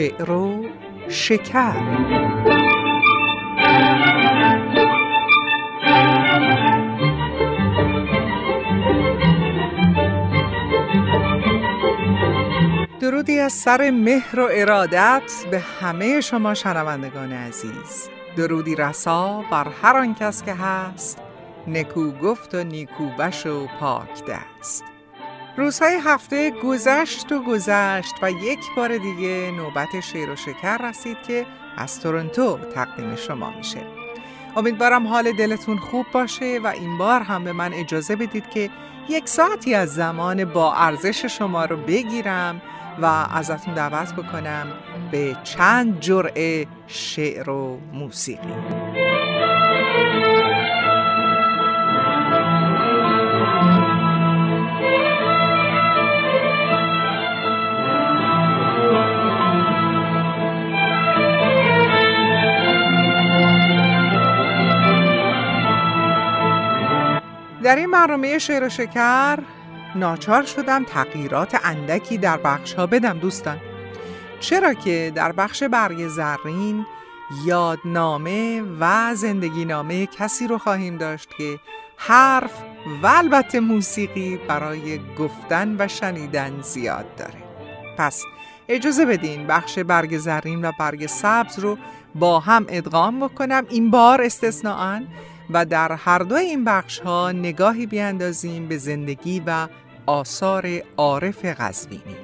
شعر و شکر. درودی از سر مهر و ارادت به همه شما شنوندگان عزیز. درودی رسا بر هر آن کس که هست نکو گفت و نیکو بش و پاک دست. روزهای هفته گذشت و گذشت و یک بار دیگه نوبت شیر و شکر رسید که از تورنتو تقدیم شما میشه. امیدوارم حال دلتون خوب باشه و این بار هم به من اجازه بدید که یک ساعتی از زمان با ارزش شما رو بگیرم و ازتون دعوت بکنم به چند جرعه شعر و موسیقی. در این برنامه شعر و شکر ناچار شدم تغییرات اندکی در بخش ها بدم دوستان. چرا که در بخش برگ زرین یادنامه و زندگی نامه کسی رو خواهیم داشت که حرف و البته موسیقی برای گفتن و شنیدن زیاد داره. پس اجازه بدین بخش برگ زرین و برگ سبز رو با هم ادغام بکنم. این بار استثناءً و در هر دو این بخش ها نگاهی بیاندازیم به زندگی و آثار عارف قزوینی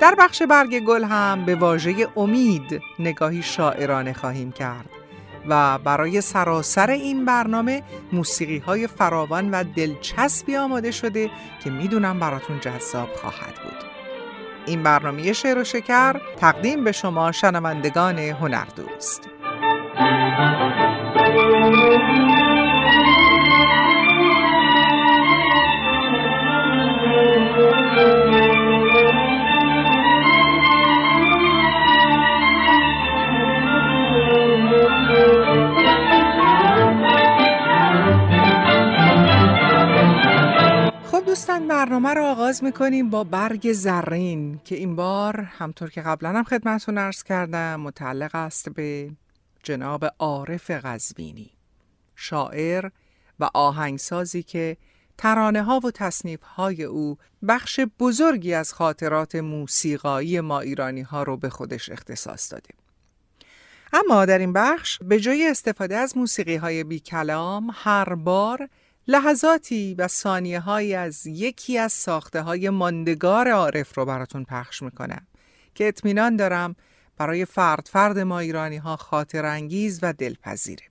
در بخش برگ گل هم به واژه امید نگاهی شاعرانه خواهیم کرد و برای سراسر این برنامه موسیقی های فراوان و دلچسبی آماده شده که می‌دونم براتون جذاب خواهد بود. این برنامه شعر و شکر تقدیم به شما شنوندگان هنردوست. دوستان برنامه رو آغاز می‌کنیم با برگ زرین که این بار همطور که قبلا هم خدمتون ارز کردم متعلق است به جناب عارف قزوینی شاعر و آهنگسازی که ترانه ها و تصنیف های او بخش بزرگی از خاطرات موسیقایی ما ایرانی ها رو به خودش اختصاص داده اما در این بخش به جای استفاده از موسیقی های بی کلام هر بار لحظاتی و ثانیه های از یکی از ساخته های ماندگار عارف رو براتون پخش می‌کنم که اطمینان دارم برای فرد فرد ما ایرانی ها خاطر انگیز و دلپذیره.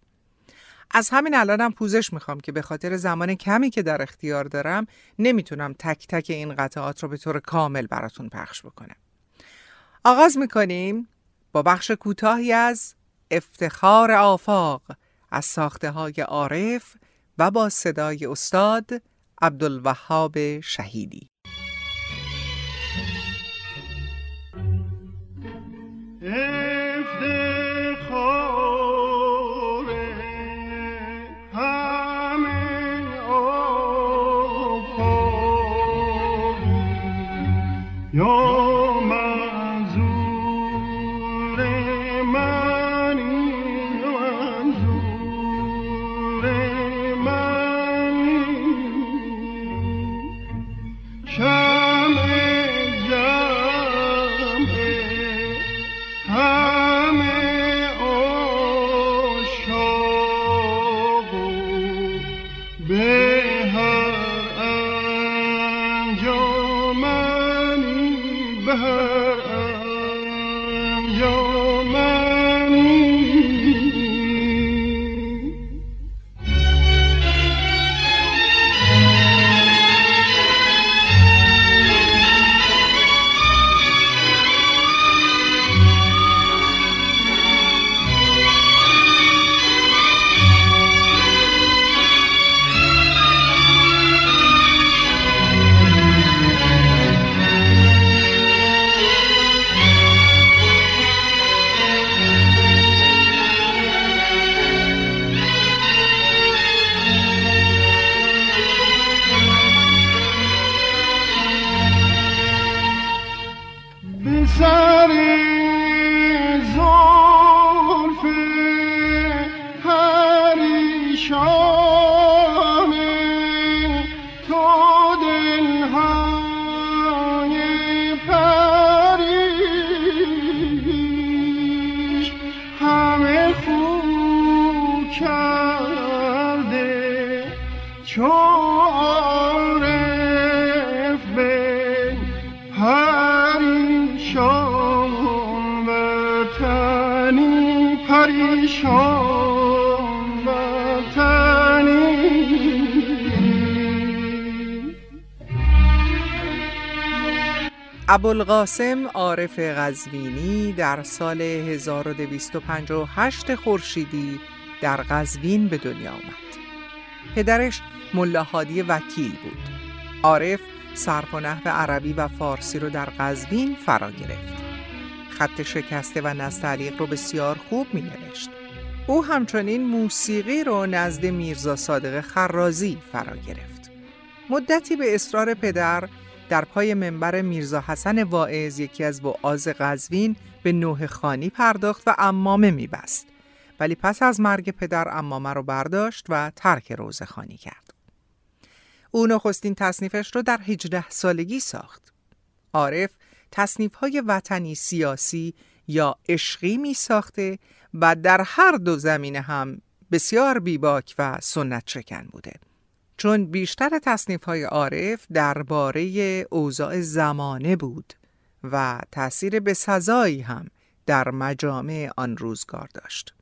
از همین الانم پوزش می‌خوام که به خاطر زمان کمی که در اختیار دارم نمی‌تونم تک تک این قطعات رو به طور کامل براتون پخش بکنم. آغاز می‌کنیم با بخش کوتاهی از افتخار آفاق از ساخته های عارف و با صدای استاد عبدالوهاب شهیدی به ابوالقاسم عارف قزوینی در سال 1258 خورشیدی در قزوین به دنیا آمد. پدرش ملاحادی وکیل بود. عارف صرف عربی و فارسی رو در قزوین فرا گرفت. خط شکسته و نستعلیق رو بسیار خوب می نوشت. او همچنین موسیقی رو نزد میرزا صادق خرازی فرا گرفت. مدتی به اصرار پدر در پای منبر میرزا حسن واعظ یکی از وعاز قزوین به نوه خانی پرداخت و امامه میبست ولی پس از مرگ پدر امامه رو برداشت و ترک روزه خانی کرد او نخستین تصنیفش رو در 18 سالگی ساخت عارف تصنیف های وطنی سیاسی یا عشقی می ساخته و در هر دو زمینه هم بسیار بیباک و سنت شکن بوده چون بیشتر تصنیف های عارف درباره اوضاع زمانه بود و تأثیر به سزایی هم در مجامع آن روزگار داشت.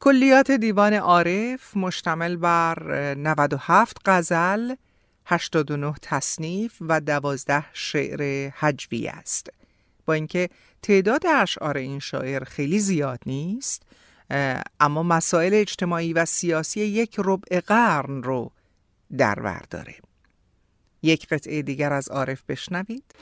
کلیات دیوان عارف مشتمل بر 97 غزل، 89 تصنیف و 12 شعر حجوی است. با اینکه تعداد اشعار این شاعر خیلی زیاد نیست، اما مسائل اجتماعی و سیاسی یک ربع قرن رو در داره یک قطعه دیگر از عارف بشنوید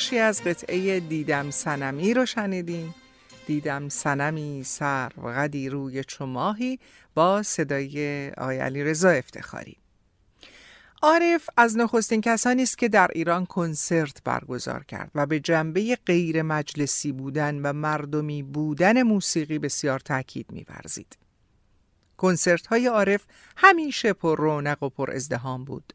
بخشی از قطعه دیدم سنمی رو شنیدیم دیدم سنمی سر و قدی روی چماهی با صدای آقای علی رضا افتخاری عارف از نخستین کسانی است که در ایران کنسرت برگزار کرد و به جنبه غیر مجلسی بودن و مردمی بودن موسیقی بسیار تاکید می‌ورزید. کنسرت های عارف همیشه پر رونق و پر ازدهام بود.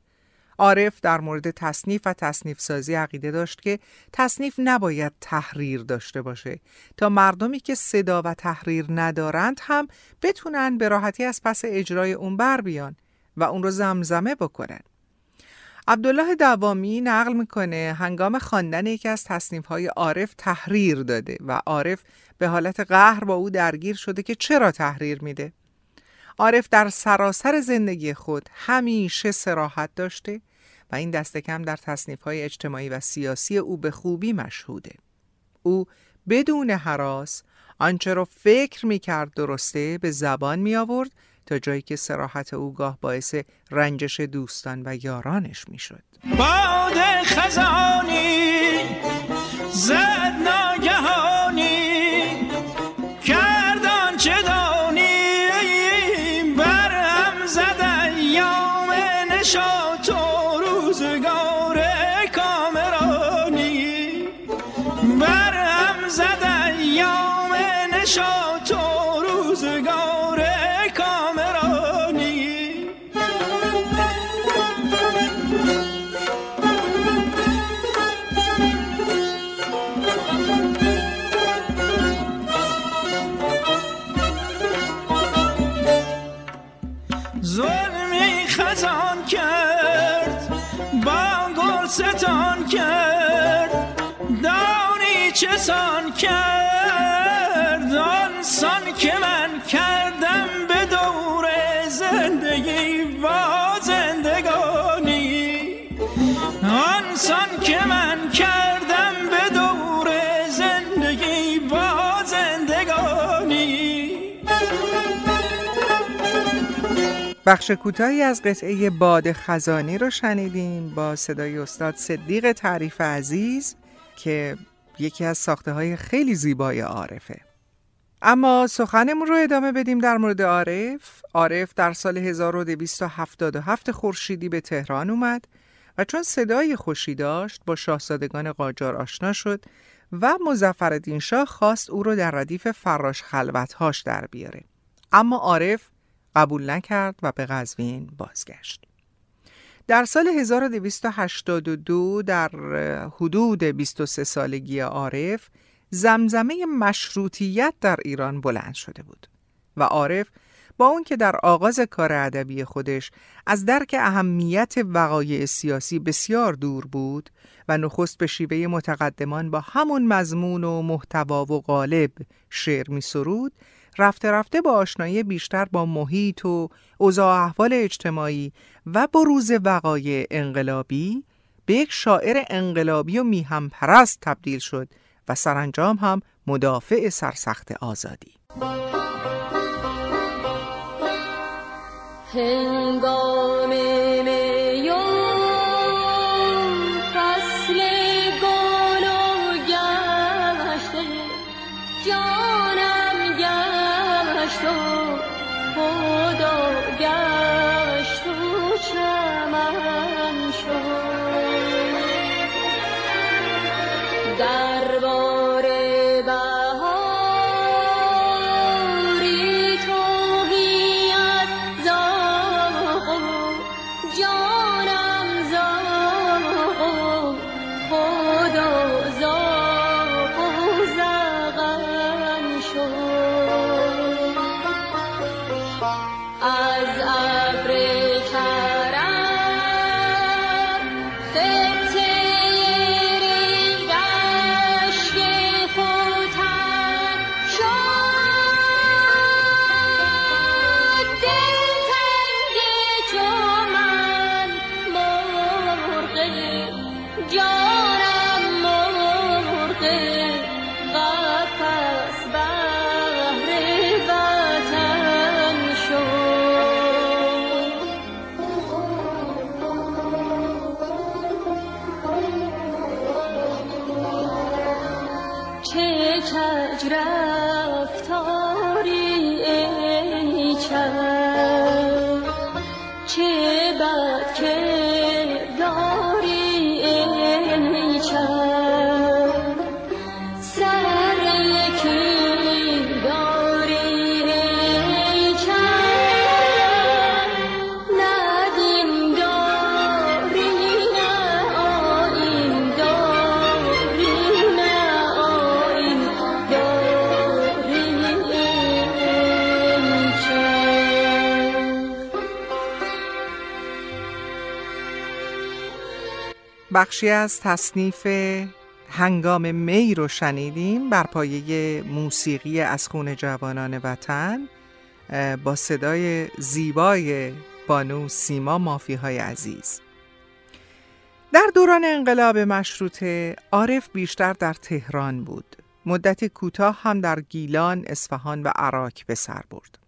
عارف در مورد تصنیف و تصنیف سازی عقیده داشت که تصنیف نباید تحریر داشته باشه تا مردمی که صدا و تحریر ندارند هم بتونن به راحتی از پس اجرای اون بر بیان و اون رو زمزمه بکنن. عبدالله دوامی نقل می‌کنه هنگام خواندن یکی از تصنیف های عارف تحریر داده و عارف به حالت قهر با او درگیر شده که چرا تحریر میده؟ عارف در سراسر زندگی خود همیشه سراحت داشته و این دست کم در تصنیف اجتماعی و سیاسی او به خوبی مشهوده. او بدون حراس آنچه را فکر می کرد درسته به زبان می آورد تا جایی که سراحت او گاه باعث رنجش دوستان و یارانش می شد. باد خزانی زد سان کرد آن سان که من کردم به دور زندگی و زندگانی. آن سان که من کردم به دور زندگی و زندگانی. بخش کوتاهی از قطعه باد خزانی رو شنیدیم با صدای استاد صدیق تعریف عزیز که یکی از ساخته های خیلی زیبای عارفه. اما سخنمون رو ادامه بدیم در مورد عارف. عارف در سال 1277 خورشیدی به تهران اومد و چون صدای خوشی داشت با شاهزادگان قاجار آشنا شد و مزفردین شاه خواست او رو در ردیف فراش خلوتهاش در بیاره. اما عارف قبول نکرد و به قزوین بازگشت. در سال 1282 در حدود 23 سالگی عارف زمزمه مشروطیت در ایران بلند شده بود و عارف با اون که در آغاز کار ادبی خودش از درک اهمیت وقایع سیاسی بسیار دور بود و نخست به شیوه متقدمان با همون مضمون و محتوا و غالب شعر می سرود رفته رفته با آشنایی بیشتر با محیط و اوضاع احوال اجتماعی و بروز وقایع انقلابی به یک شاعر انقلابی و میهم پرست تبدیل شد و سرانجام هم مدافع سرسخت آزادی. هنگام بخشی از تصنیف هنگام می رو شنیدیم بر پایه موسیقی از خون جوانان وطن با صدای زیبای بانو سیما مافی های عزیز. در دوران انقلاب مشروطه عارف بیشتر در تهران بود. مدتی کوتاه هم در گیلان، اصفهان و عراق به سر برد.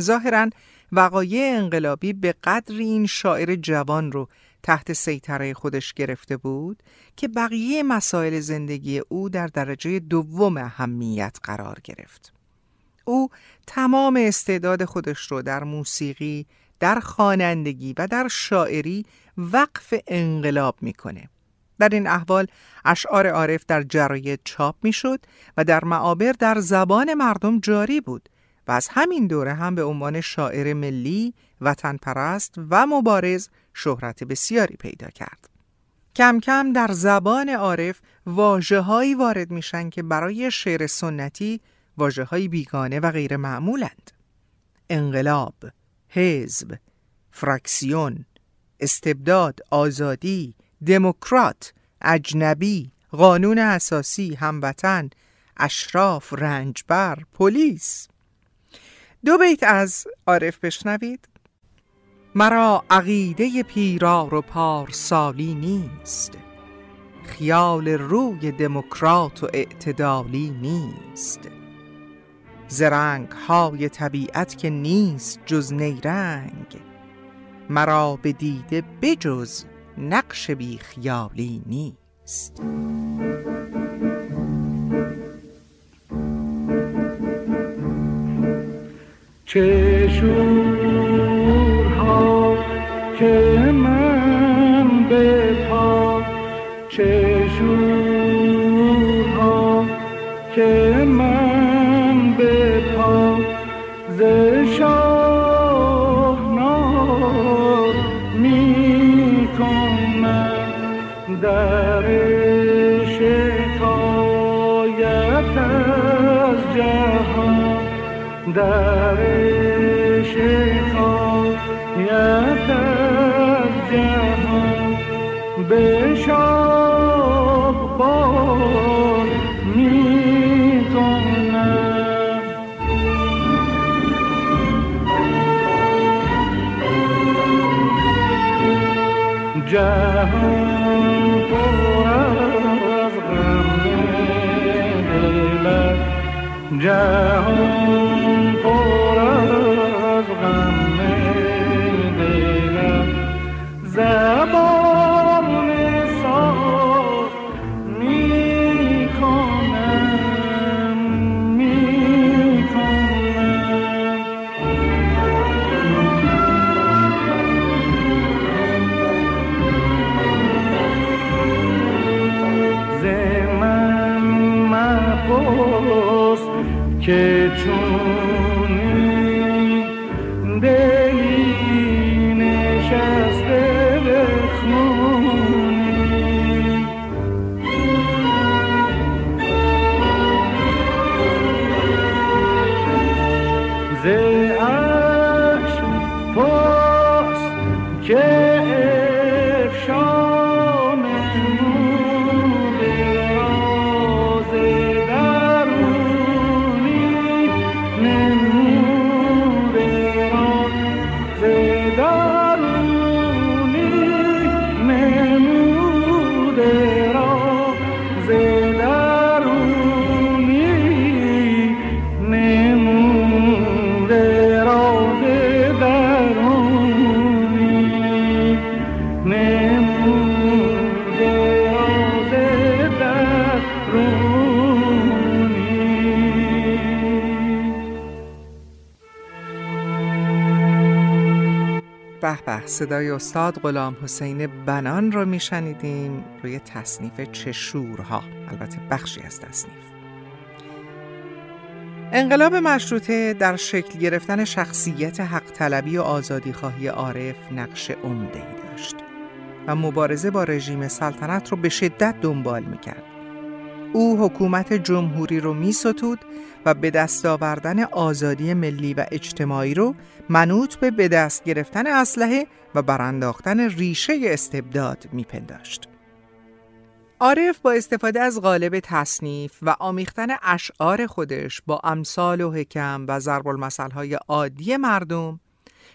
ظاهرا وقایع انقلابی به قدری این شاعر جوان رو تحت سیطره خودش گرفته بود که بقیه مسائل زندگی او در درجه دوم اهمیت قرار گرفت. او تمام استعداد خودش رو در موسیقی، در خوانندگی و در شاعری وقف انقلاب می‌کنه. در این احوال اشعار عارف در جراید چاپ می‌شد و در معابر در زبان مردم جاری بود و از همین دوره هم به عنوان شاعر ملی، وطن پرست و مبارز شهرت بسیاری پیدا کرد. کم کم در زبان عارف واژه‌هایی وارد میشن که برای شعر سنتی واژه‌های بیگانه و غیر معمولند. انقلاب، حزب، فراکسیون، استبداد، آزادی، دموکرات اجنبی قانون اساسی هموطن اشراف رنجبر پلیس دو بیت از عارف بشنوید مرا عقیده پیرار و پارسالی نیست. خیال روی دموکرات و اعتدالی نیست. زرنگ های طبیعت که نیست جز نیرنگ مرا به دیده بجز نقش بی خیالی نیست. شورها که من به پا چه شورها که من به پا ز شاهنار می کنم در شکایت از جهان در به شاهبار می کنم جهان پر از غم جهان به به صدای استاد غلام حسین بنان رو میشنیدیم روی تصنیف چشورها البته بخشی از تصنیف انقلاب مشروطه در شکل گرفتن شخصیت حق طلبی و آزادی خواهی عارف نقش عمده ای داشت و مبارزه با رژیم سلطنت رو به شدت دنبال می‌کرد. او حکومت جمهوری رو می ستود و به دست آوردن آزادی ملی و اجتماعی رو منوط به به دست گرفتن اسلحه و برانداختن ریشه استبداد میپنداشت. عارف با استفاده از قالب تصنیف و آمیختن اشعار خودش با امثال و حکم و ضرب المثل‌های عادی مردم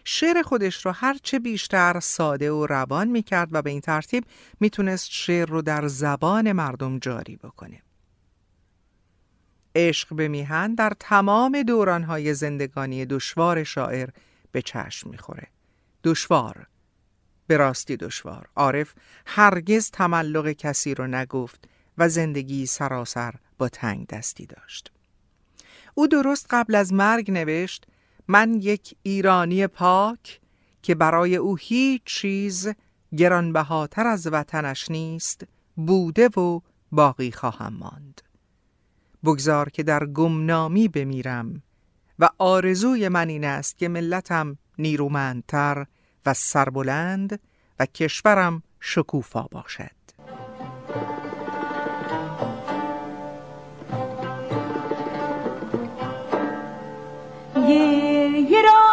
شعر خودش رو هرچه بیشتر ساده و روان می‌کرد و به این ترتیب می‌تونست شعر رو در زبان مردم جاری بکنه. عشق به میهن در تمام دورانهای زندگانی دشوار شاعر به چشم می‌خوره. دشوار به راستی دشوار عارف هرگز تملق کسی رو نگفت و زندگی سراسر با تنگ دستی داشت او درست قبل از مرگ نوشت من یک ایرانی پاک که برای او هیچ چیز گرانبهاتر از وطنش نیست بوده و باقی خواهم ماند. بگذار که در گمنامی بمیرم و آرزوی من این است که ملتم نیرومندتر و سربلند و کشورم شکوفا باشد. یه راد مستی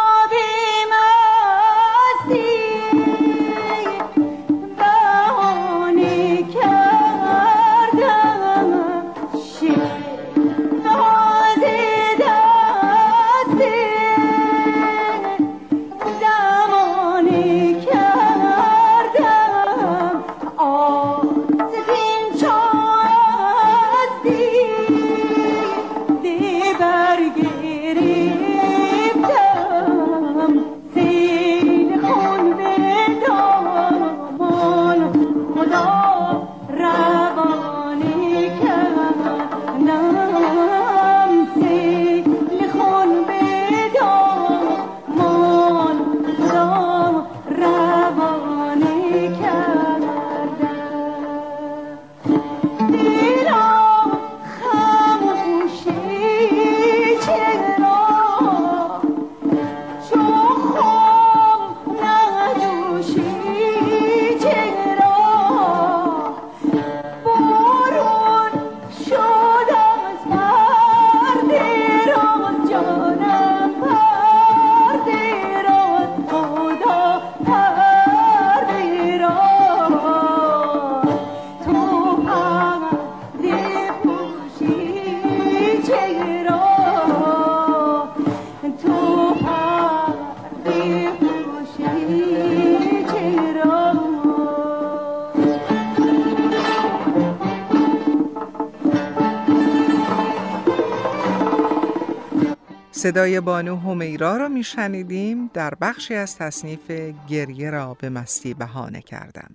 صدای بانو همیرا را میشنیدیم. در بخشی از تصنیف گریه را به مستی بهانه کردم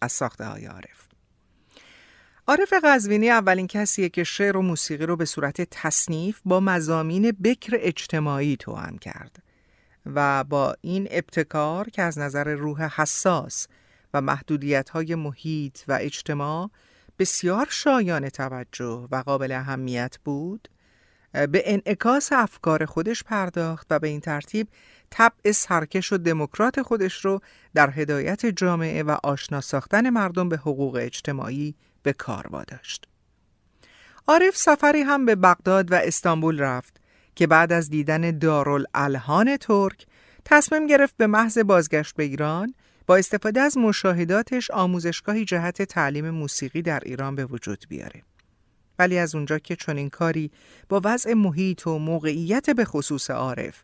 از ساخته های عارف. عارف قزوینی اولین کسیه که شعر و موسیقی رو به صورت تصنیف با مزامین بکر اجتماعی توأم کرد و با این ابتکار که از نظر روح حساس و محدودیت های محیط و اجتماع بسیار شایان توجه و قابل اهمیت بود به انعکاس افکار خودش پرداخت و به این ترتیب طبع سرکش و دموکرات خودش رو در هدایت جامعه و آشنا ساختن مردم به حقوق اجتماعی به کار واداشت. عارف سفری هم به بغداد و استانبول رفت که بعد از دیدن دارالالهان ترک تصمیم گرفت به محض بازگشت به ایران با استفاده از مشاهداتش آموزشگاهی جهت تعلیم موسیقی در ایران به وجود بیاره. ولی از اونجا که چنین کاری با وضع محیط و موقعیت به خصوص عارف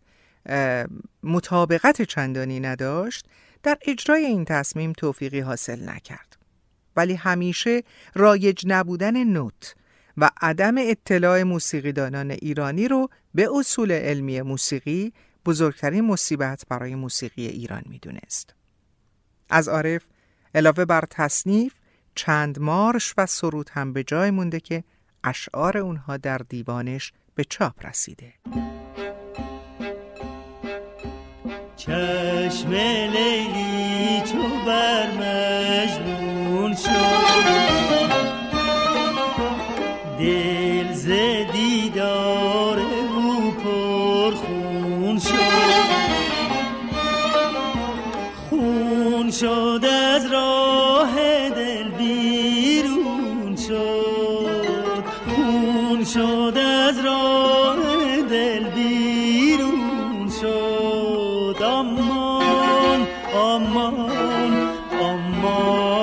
مطابقت چندانی نداشت در اجرای این تصمیم توفیقی حاصل نکرد. ولی همیشه رایج نبودن نوت و عدم اطلاع موسیقیدانان ایرانی رو به اصول علمی موسیقی بزرگترین مصیبت برای موسیقی ایران می‌دونست. از عارف علاوه بر تصنیف چند مارش و سرود هم به جای مونده که اشعار اونها در دیوانش به چاپ رسیده. چشم لیلی تو بر مجنون aman aman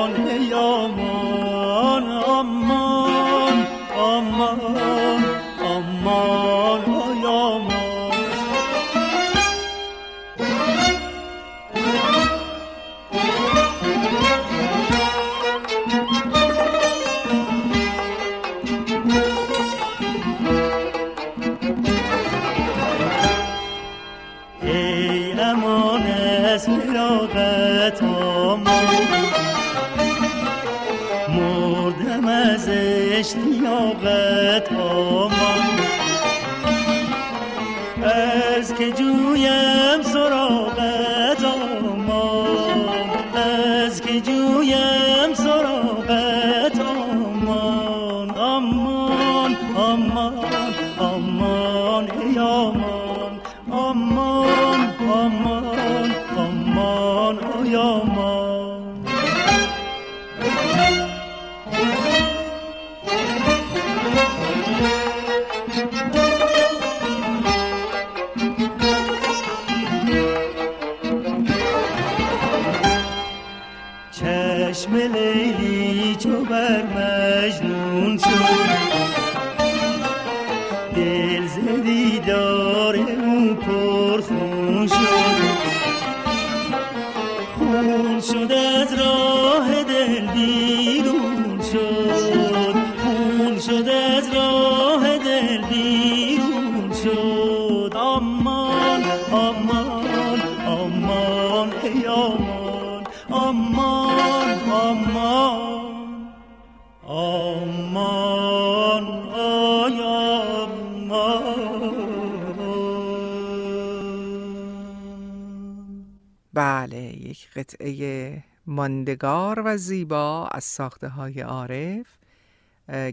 بله یک قطعه ماندگار و زیبا از ساخته های عارف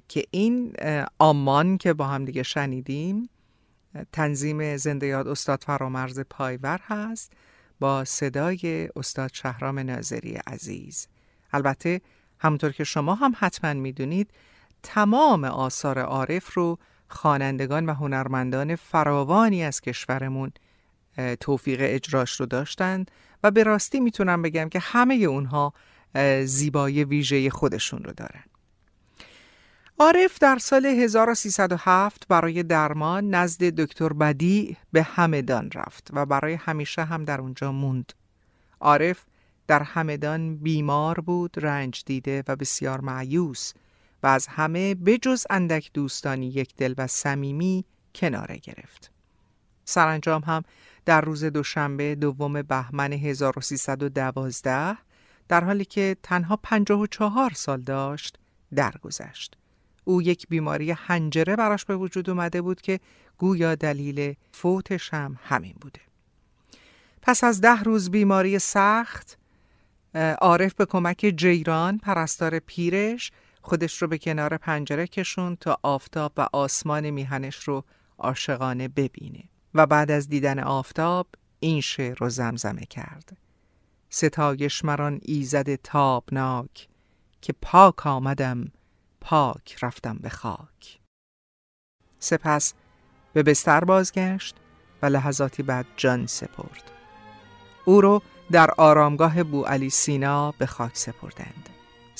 که این آمان که با هم دیگه شنیدیم تنظیم زنده یاد استاد فرامرز پایور هست با صدای استاد شهرام ناظری عزیز. البته همونطور که شما هم حتما می‌دونید تمام آثار عارف رو خوانندگان و هنرمندان فراوانی از کشورمون توفیق اجراش رو داشتند و به راستی می‌تونم بگم که همه اونها زیبایی ویژه خودشون رو دارن عارف در سال 1307 برای درمان نزد دکتر بدی به همدان رفت و برای همیشه هم در اونجا موند. عارف در همدان بیمار بود، رنج دیده و بسیار معیوس و از همه بجز اندک دوستانی یک دل و صمیمی کناره گرفت. سرانجام هم در روز دوشنبه دوم بهمن 1312 در حالی که تنها 54 سال داشت درگذشت. او یک بیماری حنجره براش به وجود اومده بود که گویا دلیل فوتش هم همین بوده. پس از ده روز بیماری سخت عارف به کمک جیران پرستار پیرش خودش رو به کنار پنجره کشون تا آفتاب و آسمان میهنش رو عاشقانه ببینه. و بعد از دیدن آفتاب این شعر رو زمزمه کرد. ستایش مران ایزد تابناک که پاک آمدم پاک رفتم به خاک. سپس به بستر بازگشت و لحظاتی بعد جان سپرد. او رو در آرامگاه بو علی سینا به خاک سپردند.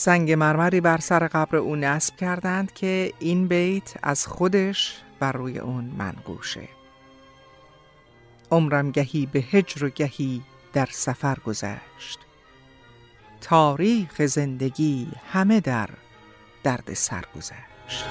سنگ مرمری بر سر قبر او نصب کردند که این بیت از خودش بر روی اون منقوشه. عمرم گهی به هجر و گهی در سفر گذشت. تاریخ زندگی همه در درد سر گذشت.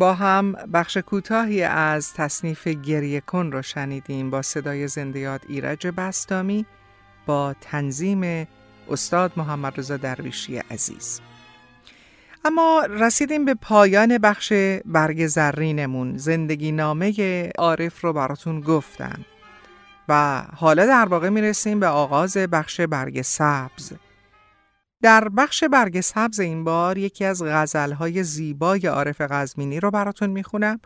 با هم بخش کوتاهی از تصنیف گریه کن رو شنیدیم با صدای زندیات ایرج بستامی با تنظیم استاد محمد رضا درویشی عزیز. اما رسیدیم به پایان بخش برگ زرینمون. زندگی نامه عارف رو براتون گفتم و حالا در واقع می‌رسیم به آغاز بخش برگ سبز. در بخش برگ سبز این بار یکی از غزلهای زیبای عارف قزمینی رو براتون می‌خونم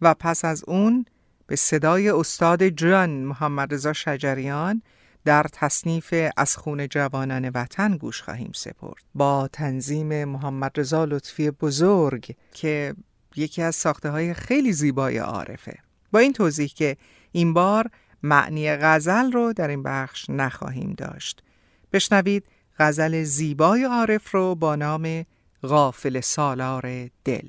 و پس از اون به صدای استاد جان محمد رضا شجریان در تصنیف از خون جوانان وطن گوش خواهیم سپرد. با تنظیم محمد رضا لطفی بزرگ که یکی از ساخته های خیلی زیبای عارفه. با این توضیح که این بار معنی غزل رو در این بخش نخواهیم داشت. بشنوید غزل زیبای عارف رو با نام غافل سالار دل.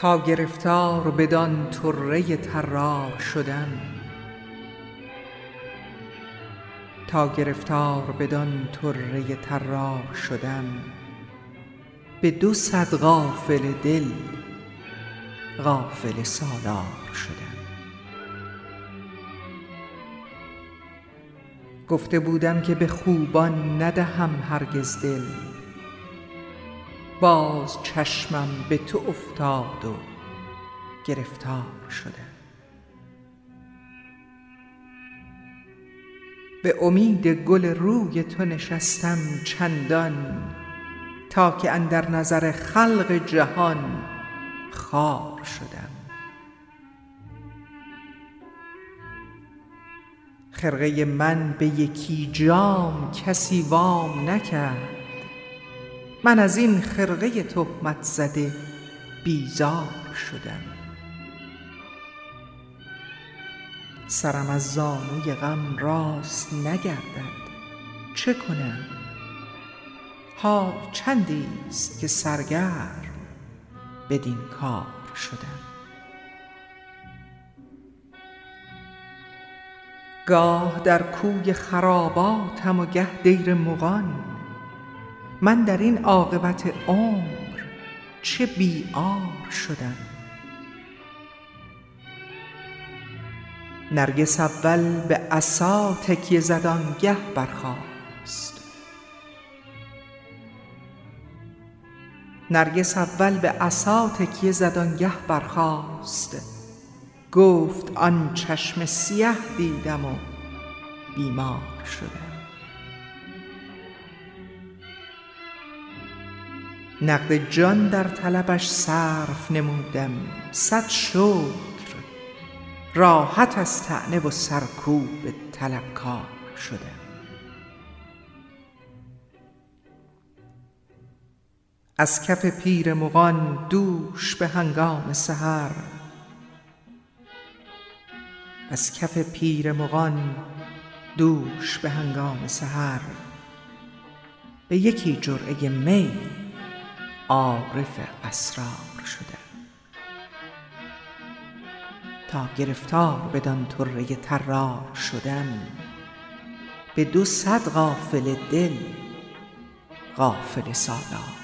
تا گرفتار بدان طره طرار شدم. تا گرفتار بدان طره طرار شدم. به دو صد غافل دل غافل سالار شدم. گفته بودم که به خوبان ندهم هرگز دل. باز چشمم به تو افتاد و گرفتار شدم به امید گل روی تو نشستم چندان تا که اندر نظر خلق جهان خوار شدم. خرقه من به یکی جام کسی وام نکرد من از این خرقه تهمت زده بیزار شدم. سرم از زانوی غم راست نگردد. چه کنم؟ حال چندیست که سرگرم بدین کار شدم. گاه در کوی خراباتم و گه دیر مغان من در این عاقبت عمر چه بی عار شدم. نرگس اول به عصا تکیه زد آنگه برخاست. نرگس اول به عصا تکیه زد آنگه برخاست. گفت آن چشم سیه دیدم و بیمار شدم. نقد جان در طلبش صرف نمودم. صد شکر. راحت از طعنه و سرکوب طلبکار شدم. از کف پیر مغان دوش به هنگام سحر. از کف پیر مغان دوش به هنگام سحر. به یکی جرعه می عارف اسرار شدم تا گرفتار بدان طره طرار شدم به دو صد غافل دل غافل سالار.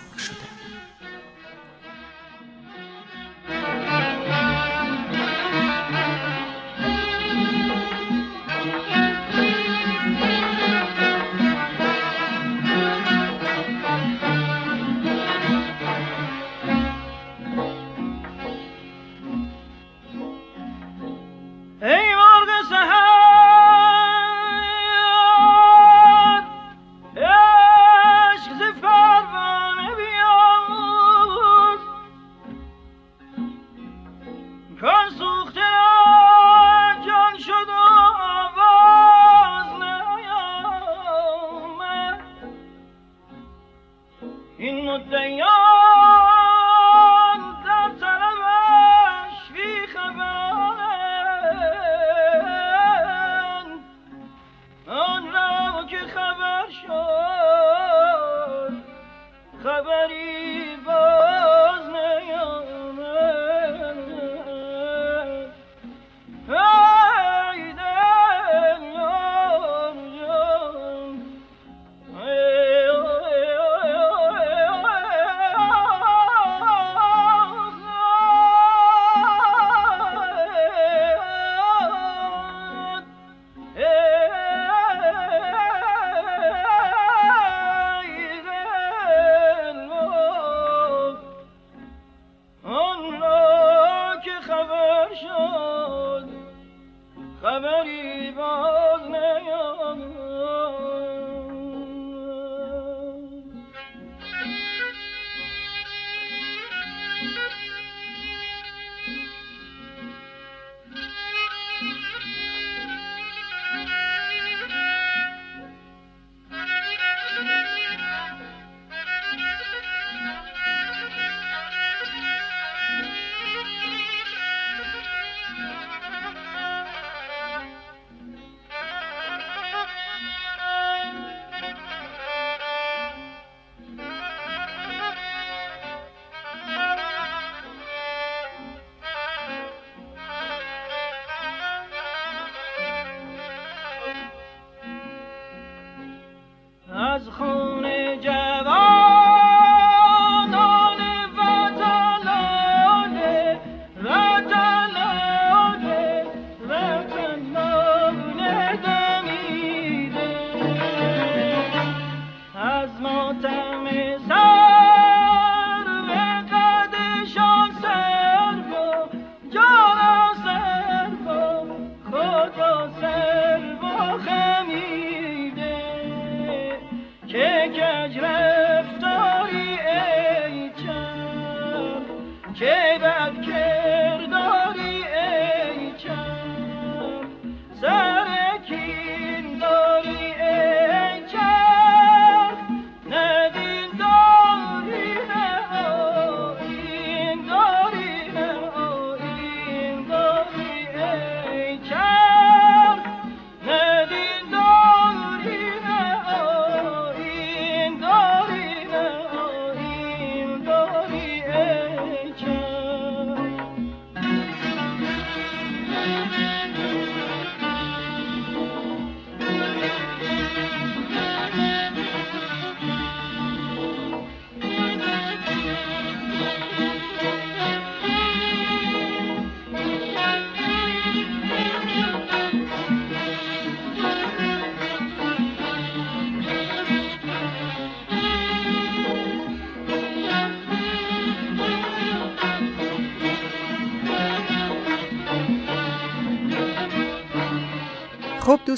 از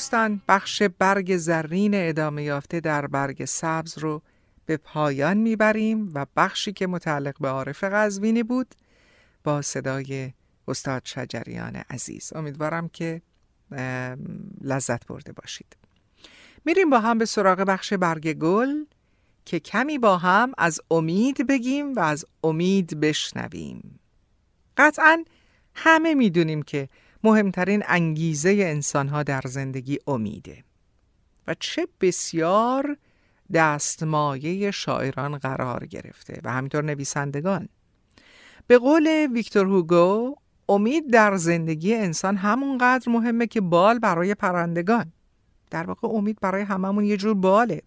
دوستان بخش برگ زرین ادامه یافته در برگ سبز رو به پایان می‌بریم و بخشی که متعلق به عارف قزوینی بود با صدای استاد شجریان عزیز. امیدوارم که لذت برده باشید. میریم با هم به سراغ بخش برگ گل که کمی با هم از امید بگیم و از امید بشنویم. قطعا همه می‌دونیم که مهمترین انگیزه انسانها در زندگی امیده و چه بسیار دستمایه شاعران قرار گرفته و همینطور نویسندگان. به قول ویکتور هوگو امید در زندگی انسان همونقدر مهمه که بال برای پرندگان. در واقع امید برای هممون یه جور باله.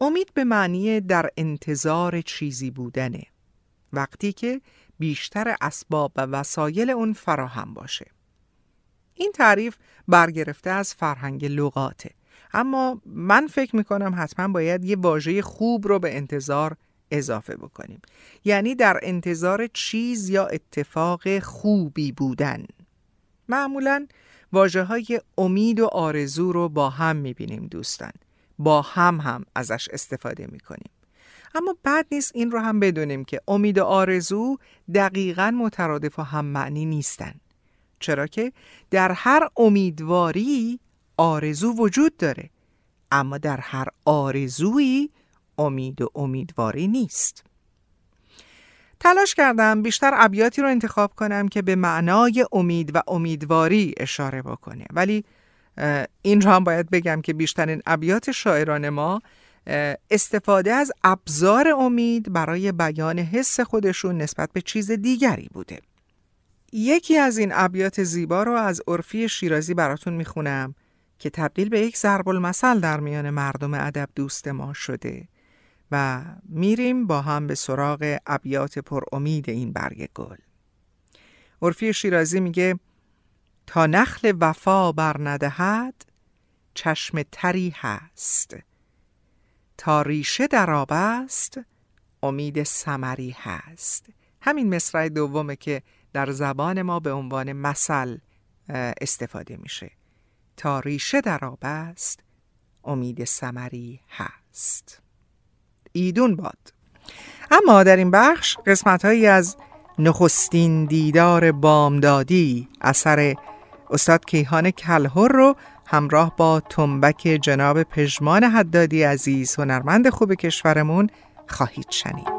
امید به معنی در انتظار چیزی بودنه. وقتی که بیشتر اسباب و وسایل اون فراهم باشه. این تعریف برگرفته از فرهنگ لغاته. اما من فکر می‌کنم حتما باید یه واژه خوب رو به انتظار اضافه بکنیم. یعنی در انتظار چیز یا اتفاق خوبی بودن. معمولا واجه های امید و آرزو رو با هم می‌بینیم دوستان. با هم هم ازش استفاده می‌کنیم. اما بد نیست این رو هم بدونیم که امید و آرزو دقیقا مترادف و هم معنی نیستن. چرا که در هر امیدواری آرزو وجود داره. اما در هر آرزویی امید و امیدواری نیست. تلاش کردم بیشتر ابیاتی رو انتخاب کنم که به معنای امید و امیدواری اشاره بکنه. ولی این رو هم باید بگم که بیشترین ابیات شاعران ما استفاده از ابزار امید برای بیان حس خودشون نسبت به چیز دیگری بوده. یکی از این ابیات زیبا رو از عرفی شیرازی براتون می‌خونم که تبدیل به یک ضرب المثل در میان مردم ادب دوست ما شده و میریم با هم به سراغ ابیات پر امید این برگ گل. عرفی شیرازی میگه تا نخل وفا بر ندهد چشم تری هست. تا ریشه در آب است امید سمری هست. همین مصرع دومه که در زبان ما به عنوان مثل استفاده میشه. تا ریشه در آب است امید سمری هست. ایدون باد. اما در این بخش قسمت هایی از نخستین دیدار بامدادی اثر استاد کیهان کلهر رو همراه با تنبک جناب پژمان حدادی عزیز هنرمند خوب کشورمون خواهید شنید.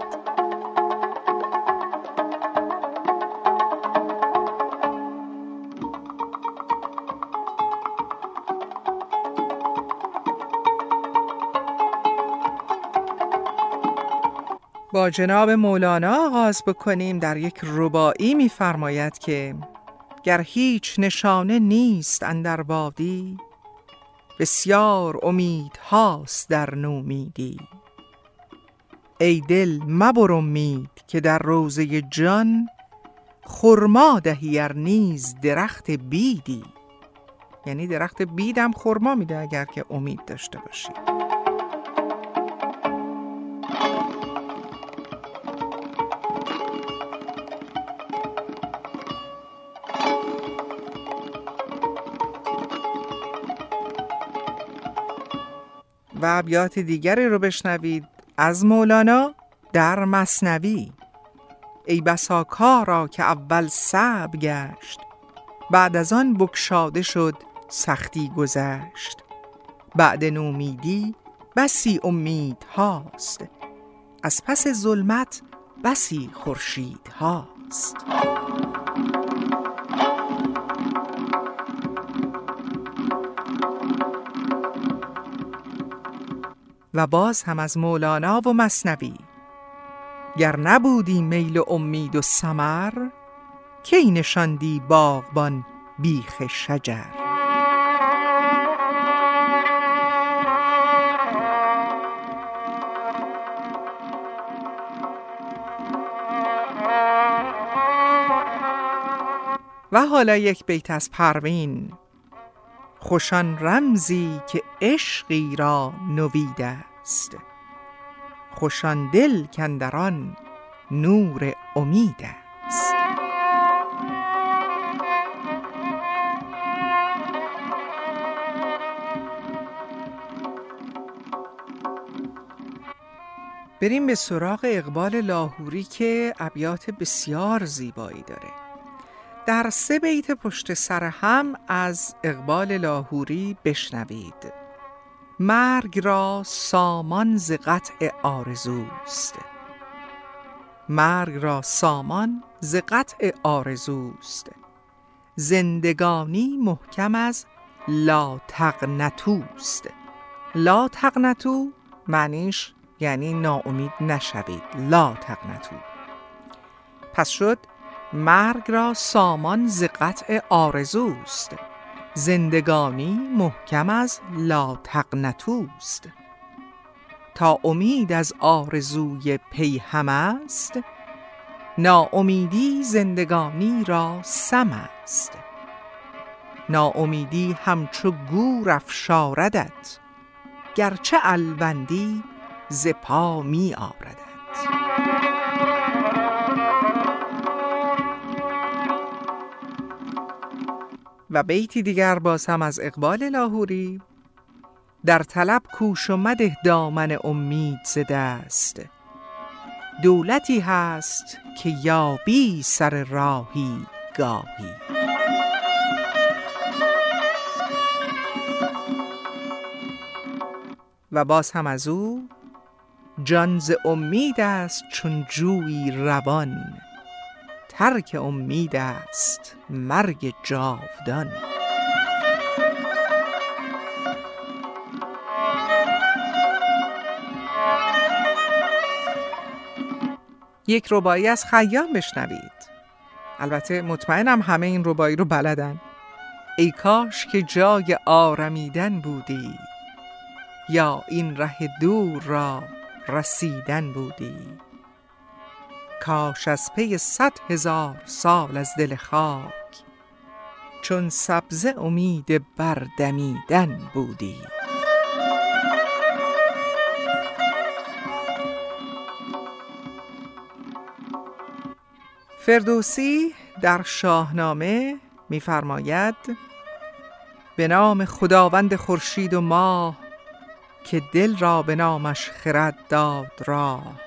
با جناب مولانا آغاز بکنیم. در یک رباعی می‌فرماید که گر هیچ نشانه نیست اندر وادی بسیار امید هاست در نومیدی. ای دل مبر امید که در روزه جان خرما دهی ار نیز درخت بیدی. یعنی درخت بیدم خرما میده اگر که امید داشته باشی. و ابیات دیگری رو بشنوید از مولانا در مصنوی ای بسا کارا که اول صعب گشت بعد از آن بکشاده شد سختی گذشت. بعد نومیدی بسی امید هاست از پس ظلمت بسی خورشید هاست. و باز هم از مولانا و مصنوی. گر نبودی میل و امید و سمر کی نشاندی باغبان بیخ شجر؟ و حالا یک بیت از پروین. خوشان رمزی که عشقی را نوید است. خوشان دل کندران نور امید است. بریم به سراغ اقبال لاهوری که ابیات بسیار زیبایی داره. در سه بیت پشت سر هم از اقبال لاهوری بشنوید. مرگ را سامان ز قطع آرزوست. مرگ را سامان ز قطع آرزوست. زندگانی محکم از لا تقنطوست لا تقنطو معنیش یعنی ناامید نشوید. لا تقنطو پس شد مرگ را سامان ز قطع آرزوست. زندگانی محکم از لا تقنطوست. تا امید از آرزوی پیهم است ناامیدی زندگانی را سم است. ناامیدی همچو گور افشاردت گرچه الوندی ز پا می آوردت و بیتی دیگر باز هم از اقبال لاهوری. در طلب کوش و مده دامن امید ز دست. دولتی هست که یابی سر راهی گاهی. و باز هم از او جان امید است چون جویی روان. ترک امید است مرگ جاودان. یک ربایی از خیام بشنوید. البته مطمئنم همه این ربایی رو بلدن. ای کاش که جای آرمیدن بودی یا این ره دور را رسیدن بودی. کاش از پی صد هزار سال از دل خاک. چون سبزه امید بردمیدن بودی. فردوسی در شاهنامه می‌فرماید به نام خداوند خورشید و ماه که دل را به نامش خرد داد راه.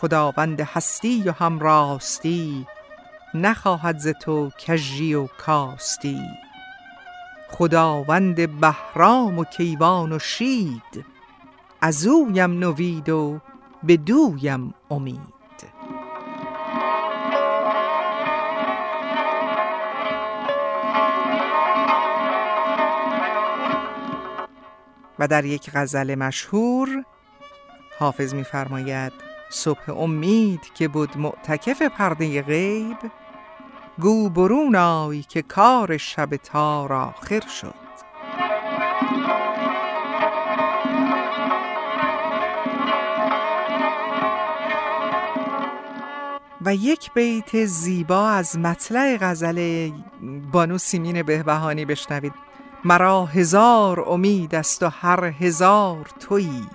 خداوند هستی و هم راستی نخواهد ز تو کژی و کاستی. خداوند بهرام و کیوان و شید از اویم نوید و بدویم امید. و در یک غزل مشهور حافظ می‌فرماید صبح امید که بود معتکف پرده غیب گو برون آی که کار شب تار آخر شد. و یک بیت زیبا از مطلع غزل بانو سیمین بهبهانی بشنوید. مرا هزار امید است و هر هزار تویی.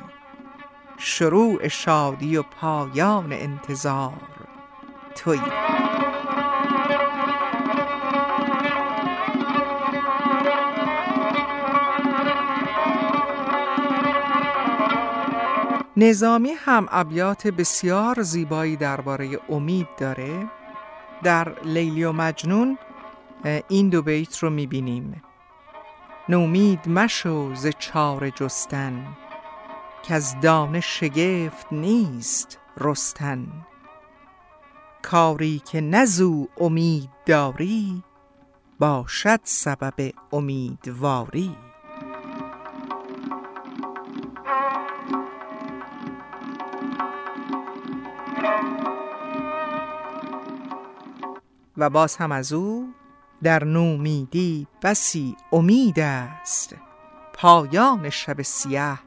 شروع شادی و پایان انتظار تویی نظامی هم ابیات بسیار زیبایی درباره امید داره. در لیلی و مجنون این دو بیت رو می‌بینیم. نومید مشو ز چار جستن. که از دانه شگفت نیست رستن. کاری که نزو امید داری باشد سبب امیدواری. و باز هم از او در نومیدی بسی امید است. پایان شب سیاه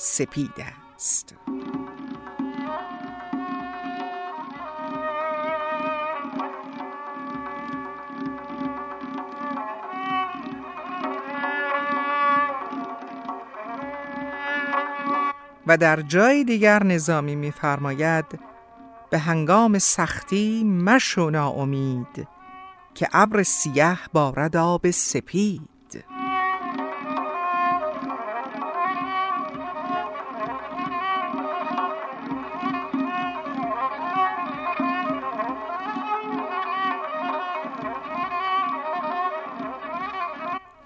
سپید است. و در جای دیگر نظامی می‌فرماید به هنگام سختی مشو ناامید که ابر سیه بارد آب سپید.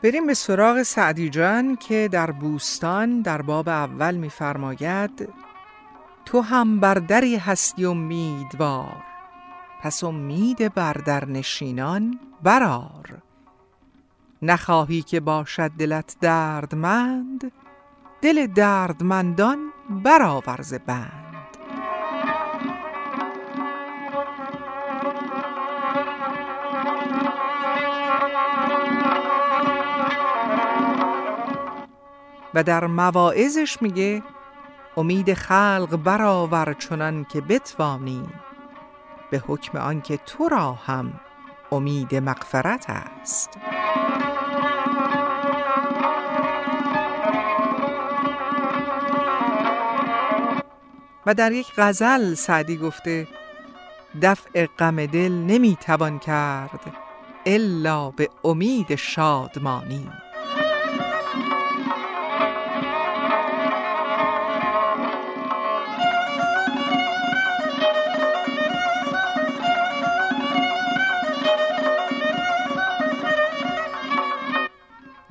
بریم به سراغ سعدی جان که در بوستان در باب اول می‌فرماید تو هم بر دری هستی امیدوار پس امید بر در نشینان برار نخواهی که باشد دلت دردمند دل دردمندان برآور ز بند. و در مواعظش میگه امید خلق برآور چنان که بتوانی به حکم آنکه تو را هم امید مغفرت است. و در یک غزل سعدی گفته دفع غم دل نمی‌توان کرد الا به امید شادمانی.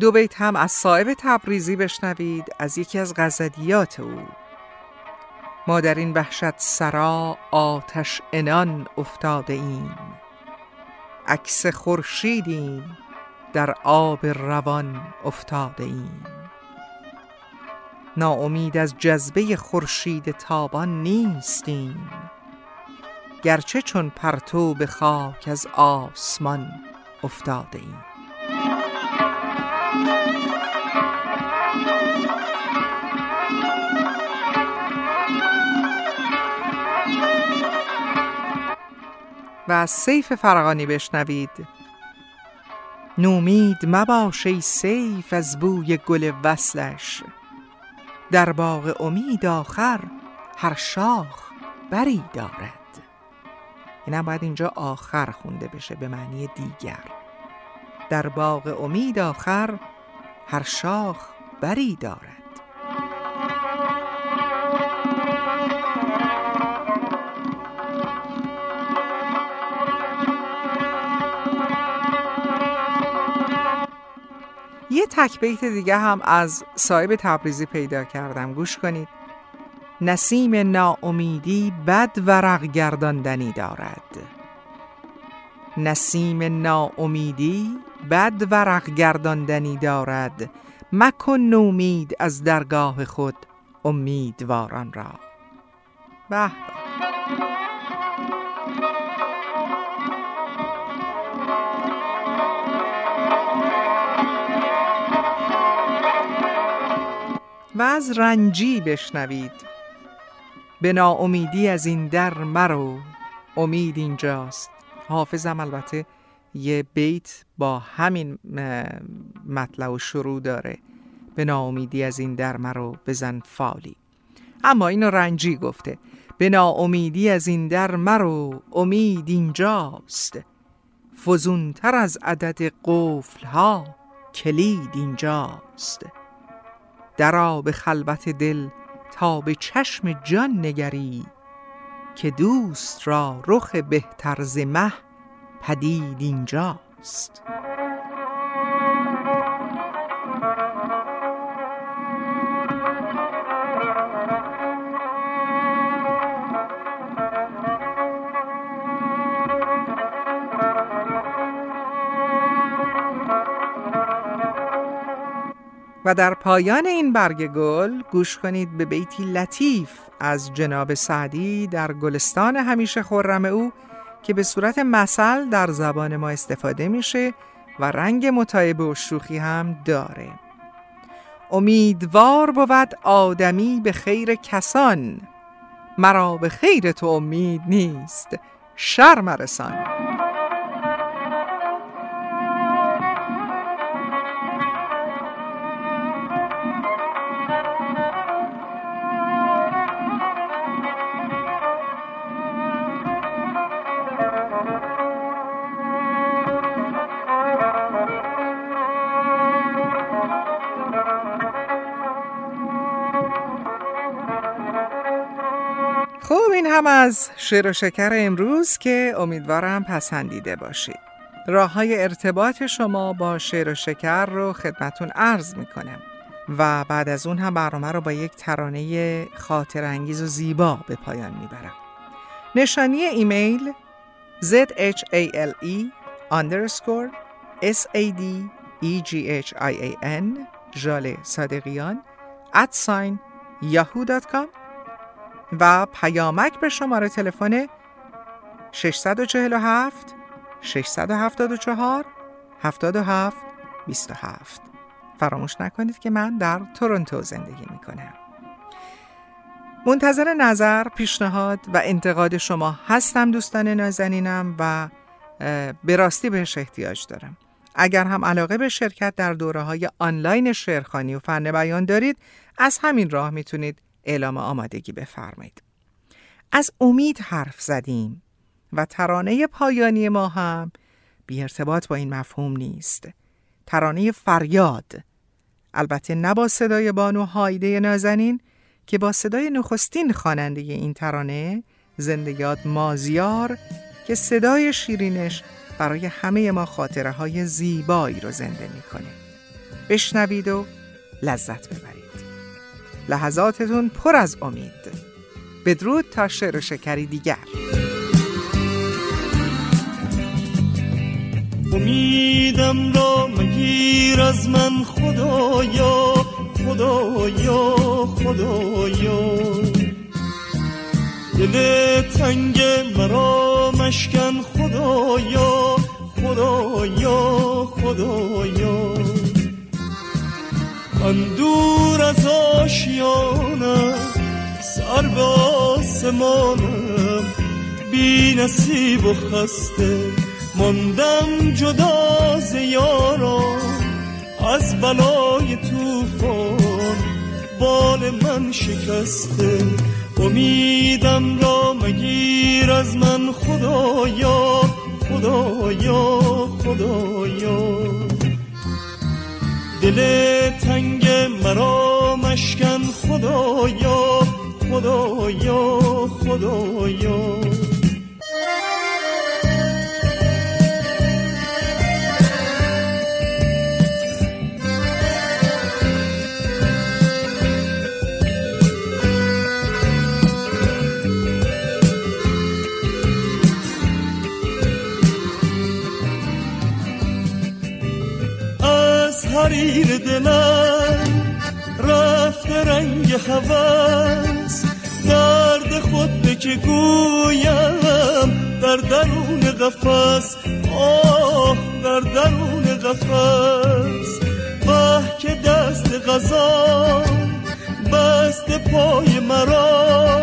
دو بیت هم از صاحب تبریزی بشنوید از یکی از غزلیات او. ما در این وحشت سرا آتش انان افتاده ایم. عکس خورشیدیم در آب روان افتاده ایم. ناامید از جذبه خورشید تابان نیستیم. گرچه چون پرتو به خاک از آسمان افتاده ایم. و سیف فرغانی بشنوید. نومید مباش ای سیف از بوی گل وصلش. در باغ امید آخر هر شاخ بری دارد. اینم باید اینجا آخر خونده بشه به معنی دیگر. در باغ امید آخر هر شاخ بری دارد. یه تک بیت دیگه هم از صاحب تبریزی پیدا کردم. گوش کنید. نسیم ناامیدی بد ورق گرداندنی دارد. نسیم ناامیدی بد ورق گرداندنی دارد. مکن نومید از درگاه خود امیدواران را. به. و از رنجی بشنوید. به ناامیدی از این در مرو. امید اینجاست. حافظم البته یه بیت با همین م- مطلع و شروع داره. به ناامیدی از این در مرو بزن فالی. اما اینو رنجی گفته. به ناامیدی از این در مرو. امید اینجاست. فزونتر از عدد قفل ها کلید اینجاست. درا به خلوت دل تا به چشم جان نگری که دوست را رخ بهتر ز مه پدید اینجاست. در پایان این برگ گل گوش کنید به بیتی لطیف از جناب سعدی در گلستان همیشه خرم او که به صورت مثل در زبان ما استفاده میشه و رنگ متعب و شوخی هم داره. امیدوار بود آدمی به خیر کسان مرا به خیر تو امید نیست شر مرسان خب این هم از شیر و شکر امروز که امیدوارم پسندیده باشید. راه های ارتباط شما با شیر و شکر رو خدمتون عرض می‌کنم و بعد از اون هم برنامه رو با یک ترانه خاطر انگیز و زیبا به پایان می‌برم. نشانی ایمیل zhale underscore sadeghian ژاله صادقیان at sign yahoo.com و پیامک به شماره تلفن 647 674 77 27 فراموش نکنید که من در تورنتو زندگی می کنم منتظر نظر، پیشنهاد و انتقاد شما هستم دوستان نازنینم و به راستی بهش احتیاج دارم. اگر هم علاقه به شرکت در دوره های آنلاین شعرخوانی و فن بیان دارید از همین راه می‌تونید اعلام آمادگی بفرمایید. از امید حرف زدیم و ترانه پایانی ما هم بی ارتباط با این مفهوم نیست. ترانه فریاد. البته نه با صدای بانو هایده نازنین که با صدای نخستین خواننده این ترانه زنده یاد مازیار که صدای شیرینش برای همه ما خاطره های زیبایی رو زنده می‌کنه. بشنوید و لذت ببرید. لحظاتتون پر از امید. بدرود تا شعر و شکری دیگر. امیدم را مگیر از من خدایا خدایا خدایا. دل تنگ مرا مشکن خدایا خدایا خدایا. من دور از آشیانم سر به آسمانم بی نصیب و خسته ماندم جدا ز از بلای توفان بال من شکسته امیدم را مگیر از من. خدایا خدایا خدایا. دل تنگ مرا مشکن خدایا خدایا خدایا. حریر دلم رفته رنگ هوس. درد خود به که گویم در درون قفس. آه در درون قفس. به که دست غذا بست پای مرا.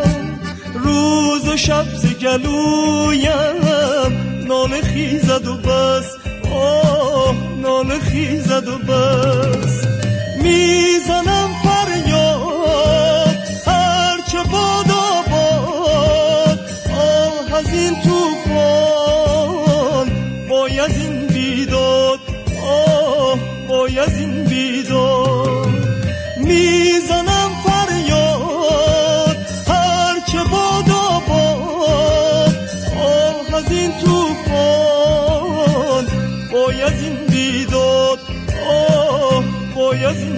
روز و شب ز گلویم ناله خیزد و بس. ناله خیزد و بس. می‌زنم باید